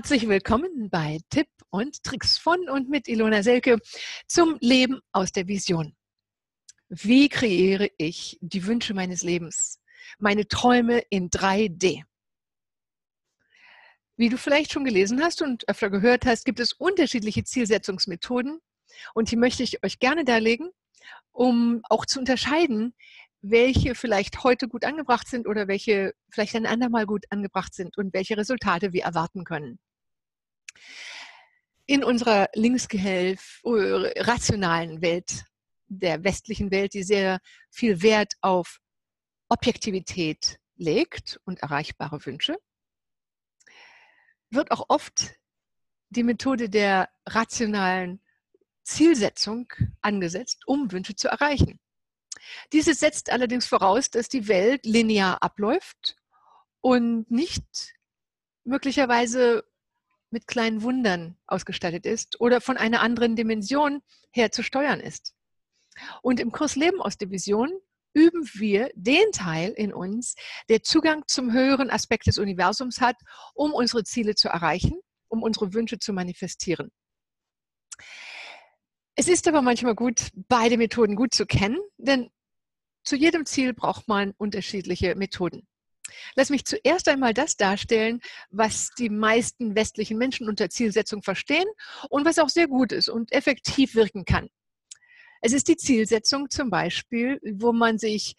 Herzlich willkommen bei Tipp und Tricks von und mit Ilona Selke zum Leben aus der Vision. Wie kreiere ich die Wünsche meines Lebens, meine Träume in 3D? Wie du vielleicht schon gelesen hast und öfter gehört hast, gibt es unterschiedliche Zielsetzungsmethoden und die möchte ich euch gerne darlegen, um auch zu unterscheiden, welche vielleicht heute gut angebracht sind oder welche vielleicht ein andermal gut angebracht sind und welche Resultate wir erwarten können. In unserer linksgehelf äh, rationalen Welt, der westlichen Welt, die sehr viel Wert auf Objektivität legt und erreichbare Wünsche, wird auch oft die Methode der rationalen Zielsetzung angesetzt, um Wünsche zu erreichen. Diese setzt allerdings voraus, dass die Welt linear abläuft und nicht möglicherweise mit kleinen Wundern ausgestattet ist oder von einer anderen Dimension her zu steuern ist. Und im Kurs Leben aus der Vision üben wir den Teil in uns, der Zugang zum höheren Aspekt des Universums hat, um unsere Ziele zu erreichen, um unsere Wünsche zu manifestieren. Es ist aber manchmal gut, beide Methoden gut zu kennen, denn zu jedem Ziel braucht man unterschiedliche Methoden. Lass mich zuerst einmal das darstellen, was die meisten westlichen Menschen unter Zielsetzung verstehen und was auch sehr gut ist und effektiv wirken kann. Es ist die Zielsetzung zum Beispiel, wo man sich,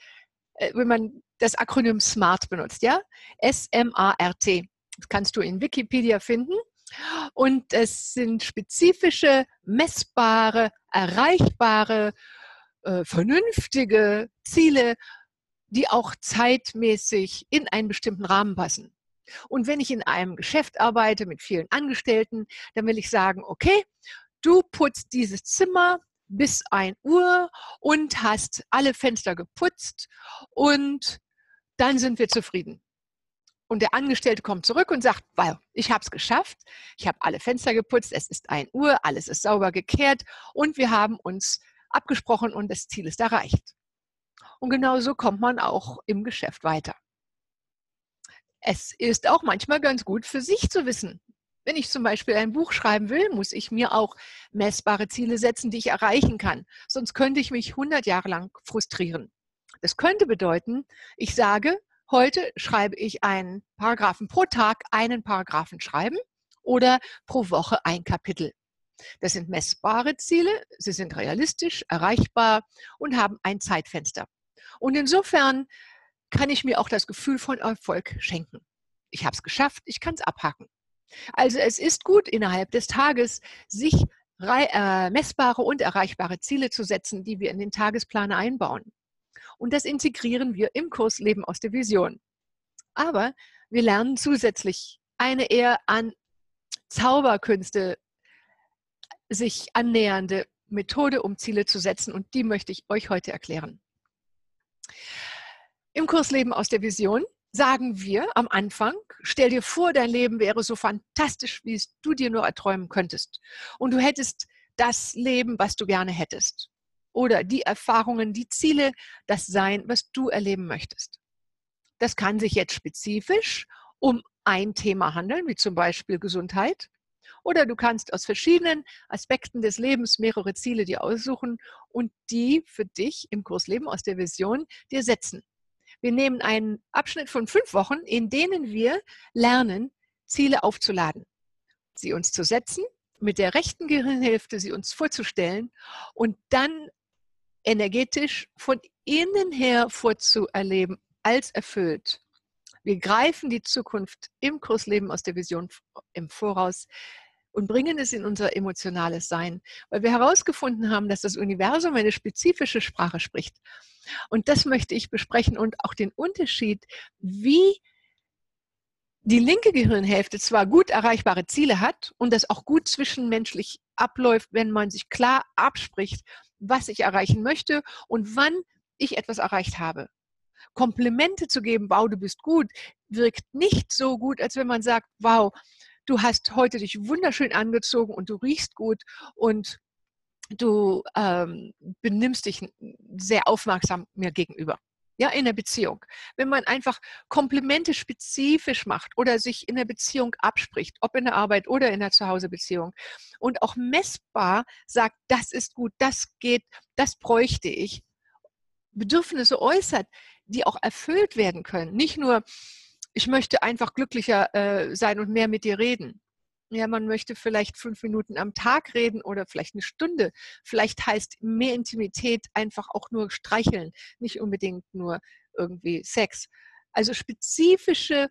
äh, wenn man das Akronym SMART benutzt, ja? S-M-A-R-T. Das kannst du in Wikipedia finden. Und es sind spezifische, messbare, erreichbare, äh, vernünftige Ziele, die auch zeitmäßig in einen bestimmten Rahmen passen. Und wenn ich in einem Geschäft arbeite mit vielen Angestellten, dann will ich sagen, okay, du putzt dieses Zimmer bis ein Uhr und hast alle Fenster geputzt und dann sind wir zufrieden. Und der Angestellte kommt zurück und sagt, wow, ich habe es geschafft, ich habe alle Fenster geputzt, es ist ein Uhr, alles ist sauber gekehrt und wir haben uns abgesprochen und das Ziel ist erreicht. Und genauso kommt man auch im Geschäft weiter. Es ist auch manchmal ganz gut für sich zu wissen. Wenn ich zum Beispiel ein Buch schreiben will, muss ich mir auch messbare Ziele setzen, die ich erreichen kann. Sonst könnte ich mich 100 Jahre lang frustrieren. Das könnte bedeuten, ich sage, heute schreibe ich einen Paragraphen pro Tag, einen Paragraphen schreiben oder pro Woche ein Kapitel. Das sind messbare Ziele, sie sind realistisch, erreichbar und haben ein Zeitfenster. Und insofern kann ich mir auch das Gefühl von Erfolg schenken. Ich habe es geschafft, ich kann es abhaken. Also es ist gut, innerhalb des Tages sich äh, messbare und erreichbare Ziele zu setzen, die wir in den Tagesplan einbauen. Und das integrieren wir im Kurs Leben aus der Vision. Aber wir lernen zusätzlich eine eher an Zauberkünste sich annähernde Methode, um Ziele zu setzen. Und die möchte ich euch heute erklären. Im Kurs Leben aus der Vision sagen wir am Anfang, stell dir vor, dein Leben wäre so fantastisch, wie es du dir nur erträumen könntest. Und du hättest das Leben, was du gerne hättest. Oder die Erfahrungen, die Ziele, das Sein, was du erleben möchtest. Das kann sich jetzt spezifisch um ein Thema handeln, wie zum Beispiel Gesundheit. Oder du kannst aus verschiedenen Aspekten des Lebens mehrere Ziele dir aussuchen und die für dich im Kurs Leben aus der Vision dir setzen. Wir nehmen einen Abschnitt von fünf Wochen, in denen wir lernen, Ziele aufzuladen, sie uns zu setzen, mit der rechten Gehirnhälfte sie uns vorzustellen und dann energetisch von innen her vorzuerleben als erfüllt. Wir greifen die Zukunft im Kursleben aus der Vision im Voraus und bringen es in unser emotionales Sein, weil wir herausgefunden haben, dass das Universum eine spezifische Sprache spricht. Und das möchte ich besprechen und auch den Unterschied, wie die linke Gehirnhälfte zwar gut erreichbare Ziele hat und das auch gut zwischenmenschlich abläuft, wenn man sich klar abspricht, was ich erreichen möchte und wann ich etwas erreicht habe. Komplimente zu geben, wow, du bist gut, wirkt nicht so gut, als wenn man sagt, wow, du hast heute dich wunderschön angezogen und du riechst gut und du ähm, benimmst dich sehr aufmerksam mir gegenüber. ja, in der Beziehung. Wenn man einfach Komplimente spezifisch macht oder sich in der Beziehung abspricht, ob in der Arbeit oder in der Zuhausebeziehung und auch messbar sagt, das ist gut, das geht, das bräuchte ich, Bedürfnisse äußert, die auch erfüllt werden können. Nicht nur, ich möchte einfach glücklicher äh, sein und mehr mit dir reden. Ja, man möchte vielleicht fünf Minuten am Tag reden oder vielleicht eine Stunde. Vielleicht heißt mehr Intimität einfach auch nur streicheln, nicht unbedingt nur irgendwie Sex. Also spezifische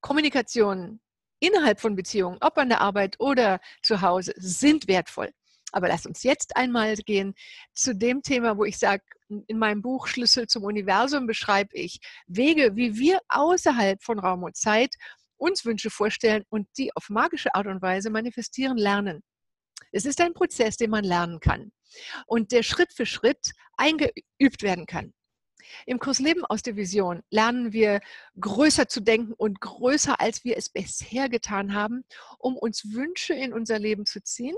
Kommunikation innerhalb von Beziehungen, ob an der Arbeit oder zu Hause, sind wertvoll. Aber lass uns jetzt einmal gehen zu dem Thema, wo ich sage, in meinem Buch Schlüssel zum Universum beschreibe ich Wege, wie wir außerhalb von Raum und Zeit uns Wünsche vorstellen und die auf magische Art und Weise manifestieren lernen. Es ist ein Prozess, den man lernen kann und der Schritt für Schritt eingeübt werden kann. Im Kurs Leben aus der Vision lernen wir größer zu denken und größer, als wir es bisher getan haben, um uns Wünsche in unser Leben zu ziehen,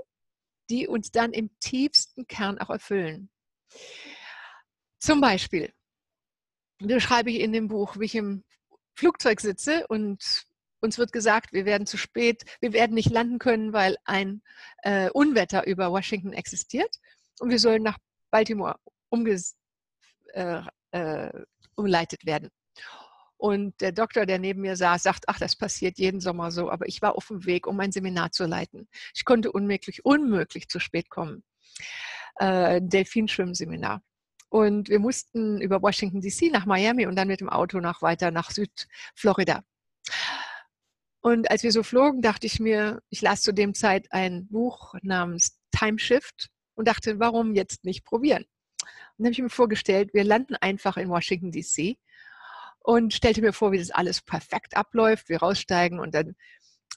die uns dann im tiefsten Kern auch erfüllen. Zum Beispiel beschreibe ich in dem Buch, wie ich im Flugzeug sitze und uns wird gesagt, wir werden zu spät, wir werden nicht landen können, weil ein äh, Unwetter über Washington existiert und wir sollen nach Baltimore umges äh, äh, umleitet werden. Und der Doktor, der neben mir saß, sagt, ach, das passiert jeden Sommer so, aber ich war auf dem Weg, um ein Seminar zu leiten. Ich konnte unmöglich, unmöglich zu spät kommen. Äh, Delfinschwimmseminar. Und wir mussten über Washington DC nach Miami und dann mit dem Auto nach weiter nach Südflorida. Und als wir so flogen, dachte ich mir, ich las zu dem Zeit ein Buch namens Time Shift und dachte, warum jetzt nicht probieren? Und dann habe ich mir vorgestellt, wir landen einfach in Washington DC und stellte mir vor, wie das alles perfekt abläuft, wir raussteigen und dann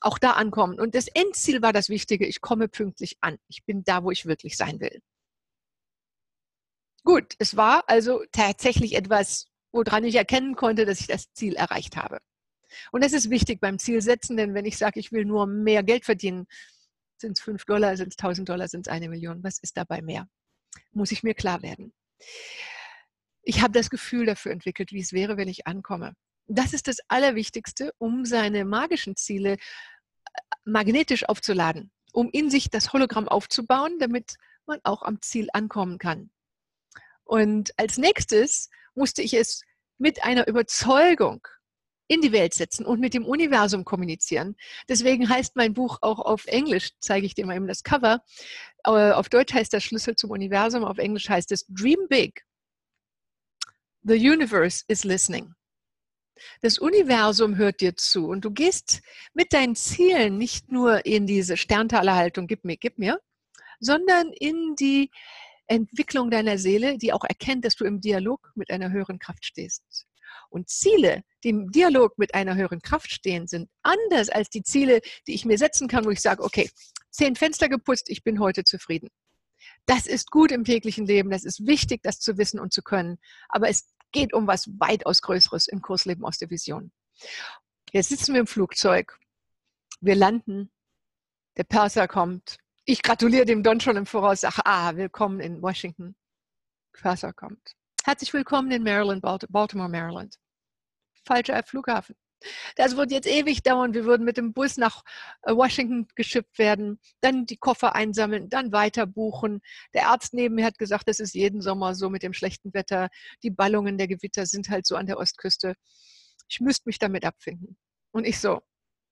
auch da ankommen. Und das Endziel war das Wichtige, ich komme pünktlich an. Ich bin da, wo ich wirklich sein will. Gut, es war also tatsächlich etwas, woran ich erkennen konnte, dass ich das Ziel erreicht habe. Und das ist wichtig beim Zielsetzen, denn wenn ich sage, ich will nur mehr Geld verdienen, sind es 5 Dollar, sind es 1000 Dollar, sind es eine Million. Was ist dabei mehr? Muss ich mir klar werden. Ich habe das Gefühl dafür entwickelt, wie es wäre, wenn ich ankomme. Das ist das Allerwichtigste, um seine magischen Ziele äh, magnetisch aufzuladen, um in sich das Hologramm aufzubauen, damit man auch am Ziel ankommen kann. Und als nächstes musste ich es mit einer Überzeugung in die Welt setzen und mit dem Universum kommunizieren. Deswegen heißt mein Buch auch auf Englisch, zeige ich dir mal eben das Cover. Äh, auf Deutsch heißt das Schlüssel zum Universum, auf Englisch heißt es Dream Big. The universe is listening. Das Universum hört dir zu und du gehst mit deinen Zielen nicht nur in diese Sterntalerhaltung, gib mir, gib mir, sondern in die Entwicklung deiner Seele, die auch erkennt, dass du im Dialog mit einer höheren Kraft stehst. Und Ziele, die im Dialog mit einer höheren Kraft stehen, sind anders als die Ziele, die ich mir setzen kann, wo ich sage, okay, zehn Fenster geputzt, ich bin heute zufrieden. Das ist gut im täglichen Leben, das ist wichtig, das zu wissen und zu können. Aber es geht um was weitaus Größeres im Kursleben aus der Vision. Jetzt sitzen wir im Flugzeug, wir landen, der Perser kommt. Ich gratuliere dem Don schon im Voraus, sage, ah, willkommen in Washington. Perser kommt. Herzlich willkommen in Maryland, Baltimore, Maryland. Falscher Flughafen. Das wird jetzt ewig dauern. Wir würden mit dem Bus nach äh, Washington geschippt werden, dann die Koffer einsammeln, dann weiter buchen. Der Arzt neben mir hat gesagt, das ist jeden Sommer so mit dem schlechten Wetter. Die Ballungen der Gewitter sind halt so an der Ostküste. Ich müsste mich damit abfinden. Und ich so,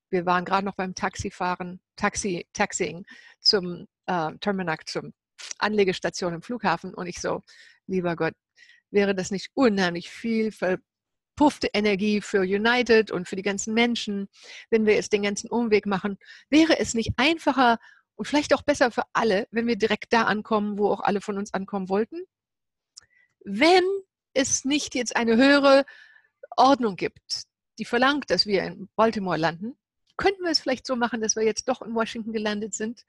wir waren gerade noch beim Taxifahren, Taxi, Taxiing zum äh, Terminal, zum Anlegestation im Flughafen. Und ich so, lieber Gott, wäre das nicht unheimlich viel verpuffte Energie für United und für die ganzen Menschen, wenn wir jetzt den ganzen Umweg machen? Wäre es nicht einfacher und vielleicht auch besser für alle, wenn wir direkt da ankommen, wo auch alle von uns ankommen wollten? Wenn es nicht jetzt eine höhere Ordnung gibt, die verlangt, dass wir in Baltimore landen, könnten wir es vielleicht so machen, dass wir jetzt doch in Washington gelandet sind,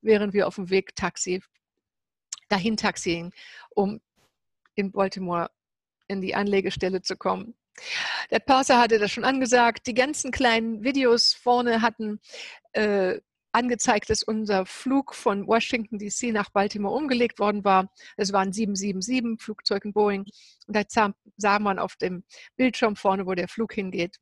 während wir auf dem Weg Taxi dahin taxieren, um in Baltimore in die Anlegestelle zu kommen. Der Parser hatte das schon angesagt. Die ganzen kleinen Videos vorne hatten äh, angezeigt, dass unser Flug von Washington DC nach Baltimore umgelegt worden war. Es waren 777 Flugzeuge Boeing. Und da sah man auf dem Bildschirm vorne, wo der Flug hingeht.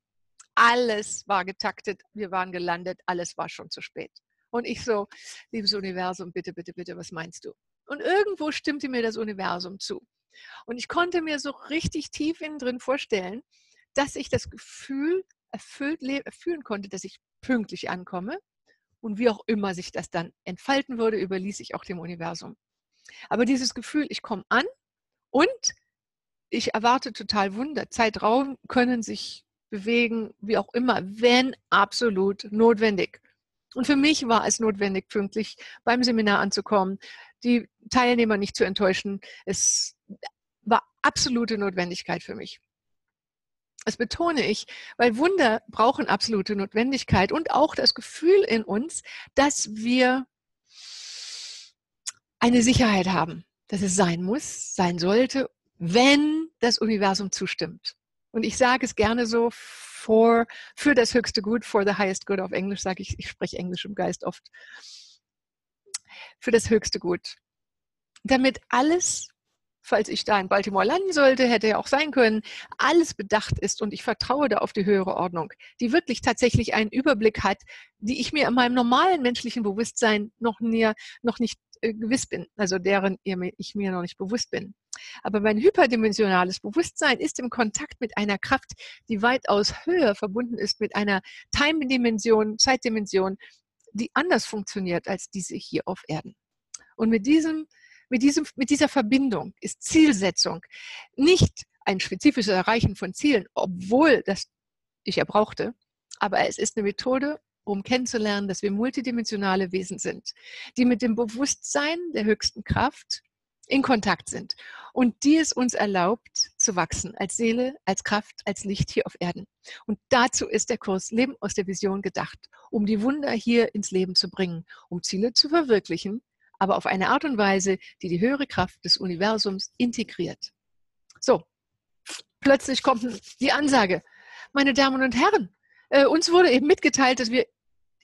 Alles war getaktet, wir waren gelandet, alles war schon zu spät. Und ich so, liebes Universum, bitte, bitte, bitte, was meinst du? Und irgendwo stimmte mir das Universum zu. Und ich konnte mir so richtig tief innen drin vorstellen, dass ich das Gefühl erfüllt fühlen konnte, dass ich pünktlich ankomme. Und wie auch immer sich das dann entfalten würde, überließ ich auch dem Universum. Aber dieses Gefühl, ich komme an und ich erwarte total Wunder. Zeitraum können sich bewegen, wie auch immer, wenn absolut notwendig. Und für mich war es notwendig, pünktlich beim Seminar anzukommen, die Teilnehmer nicht zu enttäuschen. Es war absolute Notwendigkeit für mich. Das betone ich, weil Wunder brauchen absolute Notwendigkeit und auch das Gefühl in uns, dass wir eine Sicherheit haben, dass es sein muss, sein sollte, wenn das Universum zustimmt. Und ich sage es gerne so, for, für das höchste Gut, for the highest good auf Englisch sage ich, ich spreche Englisch im Geist oft, für das höchste Gut. Damit alles falls ich da in Baltimore landen sollte, hätte ja auch sein können, alles bedacht ist und ich vertraue da auf die höhere Ordnung, die wirklich tatsächlich einen Überblick hat, die ich mir in meinem normalen menschlichen Bewusstsein noch, näher, noch nicht äh, gewiss bin, also deren ich mir noch nicht bewusst bin. Aber mein hyperdimensionales Bewusstsein ist im Kontakt mit einer Kraft, die weitaus höher verbunden ist mit einer Time-Dimension, Zeitdimension, die anders funktioniert als diese hier auf Erden. Und mit diesem mit, diesem, mit dieser Verbindung ist Zielsetzung nicht ein spezifisches Erreichen von Zielen, obwohl das ich ja brauchte, aber es ist eine Methode, um kennenzulernen, dass wir multidimensionale Wesen sind, die mit dem Bewusstsein der höchsten Kraft in Kontakt sind und die es uns erlaubt zu wachsen als Seele, als Kraft, als Licht hier auf Erden. Und dazu ist der Kurs Leben aus der Vision gedacht, um die Wunder hier ins Leben zu bringen, um Ziele zu verwirklichen, aber auf eine Art und Weise, die die höhere Kraft des Universums integriert. So, plötzlich kommt die Ansage, meine Damen und Herren, äh, uns wurde eben mitgeteilt, dass wir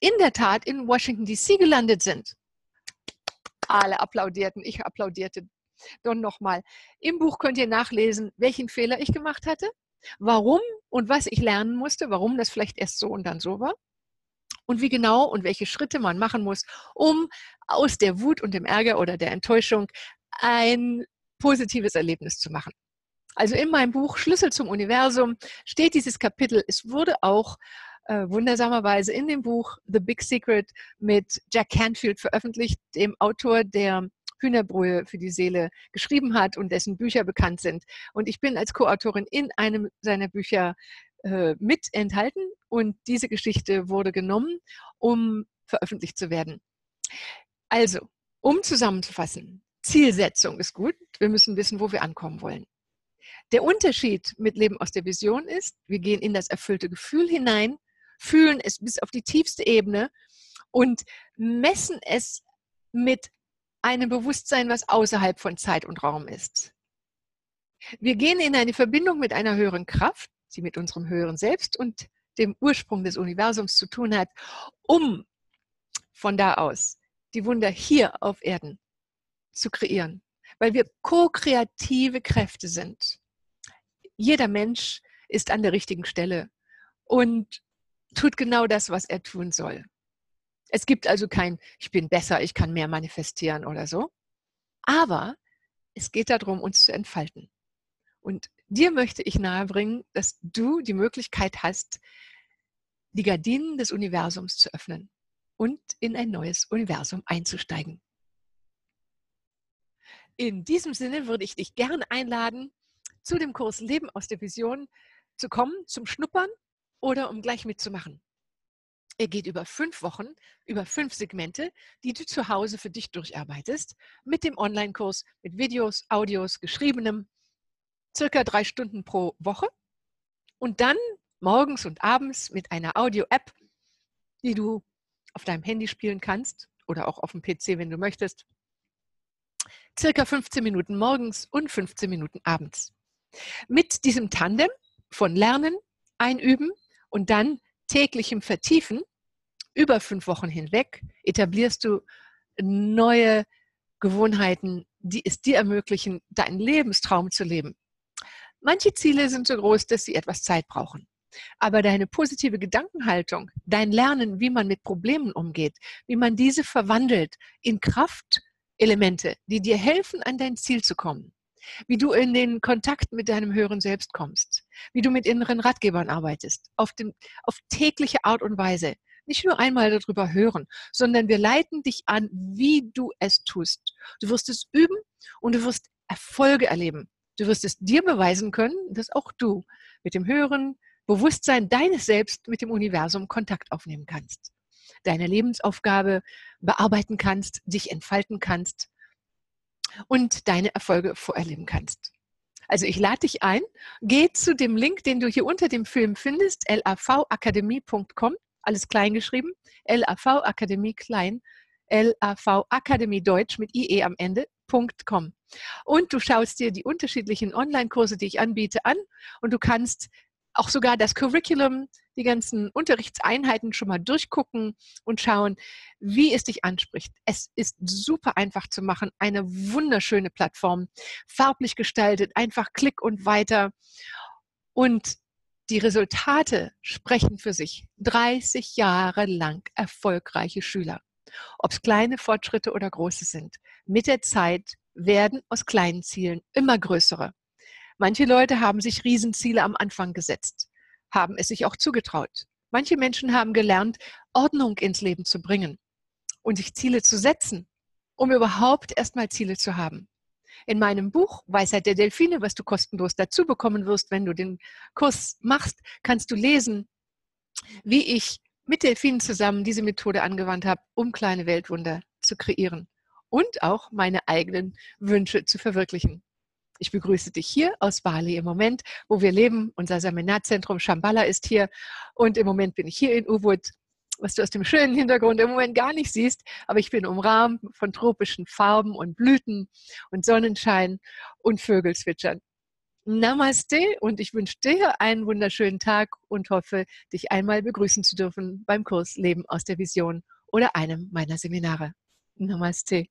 in der Tat in Washington, DC gelandet sind. Alle applaudierten, ich applaudierte dann nochmal. Im Buch könnt ihr nachlesen, welchen Fehler ich gemacht hatte, warum und was ich lernen musste, warum das vielleicht erst so und dann so war und wie genau und welche Schritte man machen muss, um aus der Wut und dem Ärger oder der Enttäuschung ein positives Erlebnis zu machen. Also in meinem Buch Schlüssel zum Universum steht dieses Kapitel. Es wurde auch äh, wundersamerweise in dem Buch The Big Secret mit Jack Canfield veröffentlicht, dem Autor der Hühnerbrühe für die Seele geschrieben hat und dessen Bücher bekannt sind. Und ich bin als Co-Autorin in einem seiner Bücher äh, mit enthalten und diese Geschichte wurde genommen, um veröffentlicht zu werden. Also, um zusammenzufassen, Zielsetzung ist gut, wir müssen wissen, wo wir ankommen wollen. Der Unterschied mit Leben aus der Vision ist, wir gehen in das erfüllte Gefühl hinein, fühlen es bis auf die tiefste Ebene und messen es mit einem Bewusstsein, was außerhalb von Zeit und Raum ist. Wir gehen in eine Verbindung mit einer höheren Kraft, sie mit unserem höheren Selbst und dem Ursprung des Universums zu tun hat, um von da aus die Wunder hier auf Erden zu kreieren, weil wir ko-kreative Kräfte sind. Jeder Mensch ist an der richtigen Stelle und tut genau das, was er tun soll. Es gibt also kein, ich bin besser, ich kann mehr manifestieren oder so. Aber es geht darum, uns zu entfalten. Und dir möchte ich nahebringen, dass du die Möglichkeit hast, die Gardinen des Universums zu öffnen und in ein neues Universum einzusteigen. In diesem Sinne würde ich dich gern einladen, zu dem Kurs Leben aus der Vision zu kommen, zum Schnuppern oder um gleich mitzumachen. Er geht über fünf Wochen, über fünf Segmente, die du zu Hause für dich durcharbeitest, mit dem Online-Kurs, mit Videos, Audios, geschriebenem, circa drei Stunden pro Woche und dann morgens und abends mit einer Audio-App, die du auf deinem Handy spielen kannst oder auch auf dem PC, wenn du möchtest. Circa 15 Minuten morgens und 15 Minuten abends. Mit diesem Tandem von Lernen, Einüben und dann täglichem Vertiefen über fünf Wochen hinweg etablierst du neue Gewohnheiten, die es dir ermöglichen, deinen Lebenstraum zu leben. Manche Ziele sind so groß, dass sie etwas Zeit brauchen. Aber deine positive Gedankenhaltung, dein Lernen, wie man mit Problemen umgeht, wie man diese verwandelt in Kraftelemente, die dir helfen, an dein Ziel zu kommen, wie du in den Kontakt mit deinem höheren Selbst kommst, wie du mit inneren Ratgebern arbeitest, auf, dem, auf tägliche Art und Weise. Nicht nur einmal darüber hören, sondern wir leiten dich an, wie du es tust. Du wirst es üben und du wirst Erfolge erleben. Du wirst es dir beweisen können, dass auch du mit dem höheren Bewusstsein deines Selbst mit dem Universum Kontakt aufnehmen kannst. Deine Lebensaufgabe bearbeiten kannst, dich entfalten kannst und deine Erfolge vorerleben kannst. Also ich lade dich ein, geh zu dem Link, den du hier unter dem Film findest, lavakademie.com, alles klein geschrieben, lavakademie klein, lavakademie Deutsch mit IE am Ende, .com. Und du schaust dir die unterschiedlichen Online-Kurse, die ich anbiete, an und du kannst auch sogar das Curriculum, die ganzen Unterrichtseinheiten schon mal durchgucken und schauen, wie es dich anspricht. Es ist super einfach zu machen, eine wunderschöne Plattform, farblich gestaltet, einfach Klick und weiter. Und die Resultate sprechen für sich. 30 Jahre lang erfolgreiche Schüler. Ob es kleine Fortschritte oder große sind. Mit der Zeit werden aus kleinen Zielen immer größere. Manche Leute haben sich Riesenziele am Anfang gesetzt, haben es sich auch zugetraut. Manche Menschen haben gelernt, Ordnung ins Leben zu bringen und sich Ziele zu setzen, um überhaupt erstmal Ziele zu haben. In meinem Buch Weisheit der Delfine, was du kostenlos dazu bekommen wirst, wenn du den Kurs machst, kannst du lesen, wie ich mit Delfinen zusammen diese Methode angewandt habe, um kleine Weltwunder zu kreieren und auch meine eigenen Wünsche zu verwirklichen. Ich begrüße dich hier aus Bali im Moment, wo wir leben. Unser Seminarzentrum Shambhala ist hier und im Moment bin ich hier in Ubud, was du aus dem schönen Hintergrund im Moment gar nicht siehst, aber ich bin umrahmt von tropischen Farben und Blüten und Sonnenschein und Vögelzwitschern. Namaste und ich wünsche dir einen wunderschönen Tag und hoffe, dich einmal begrüßen zu dürfen beim Kurs Leben aus der Vision oder einem meiner Seminare. Namaste.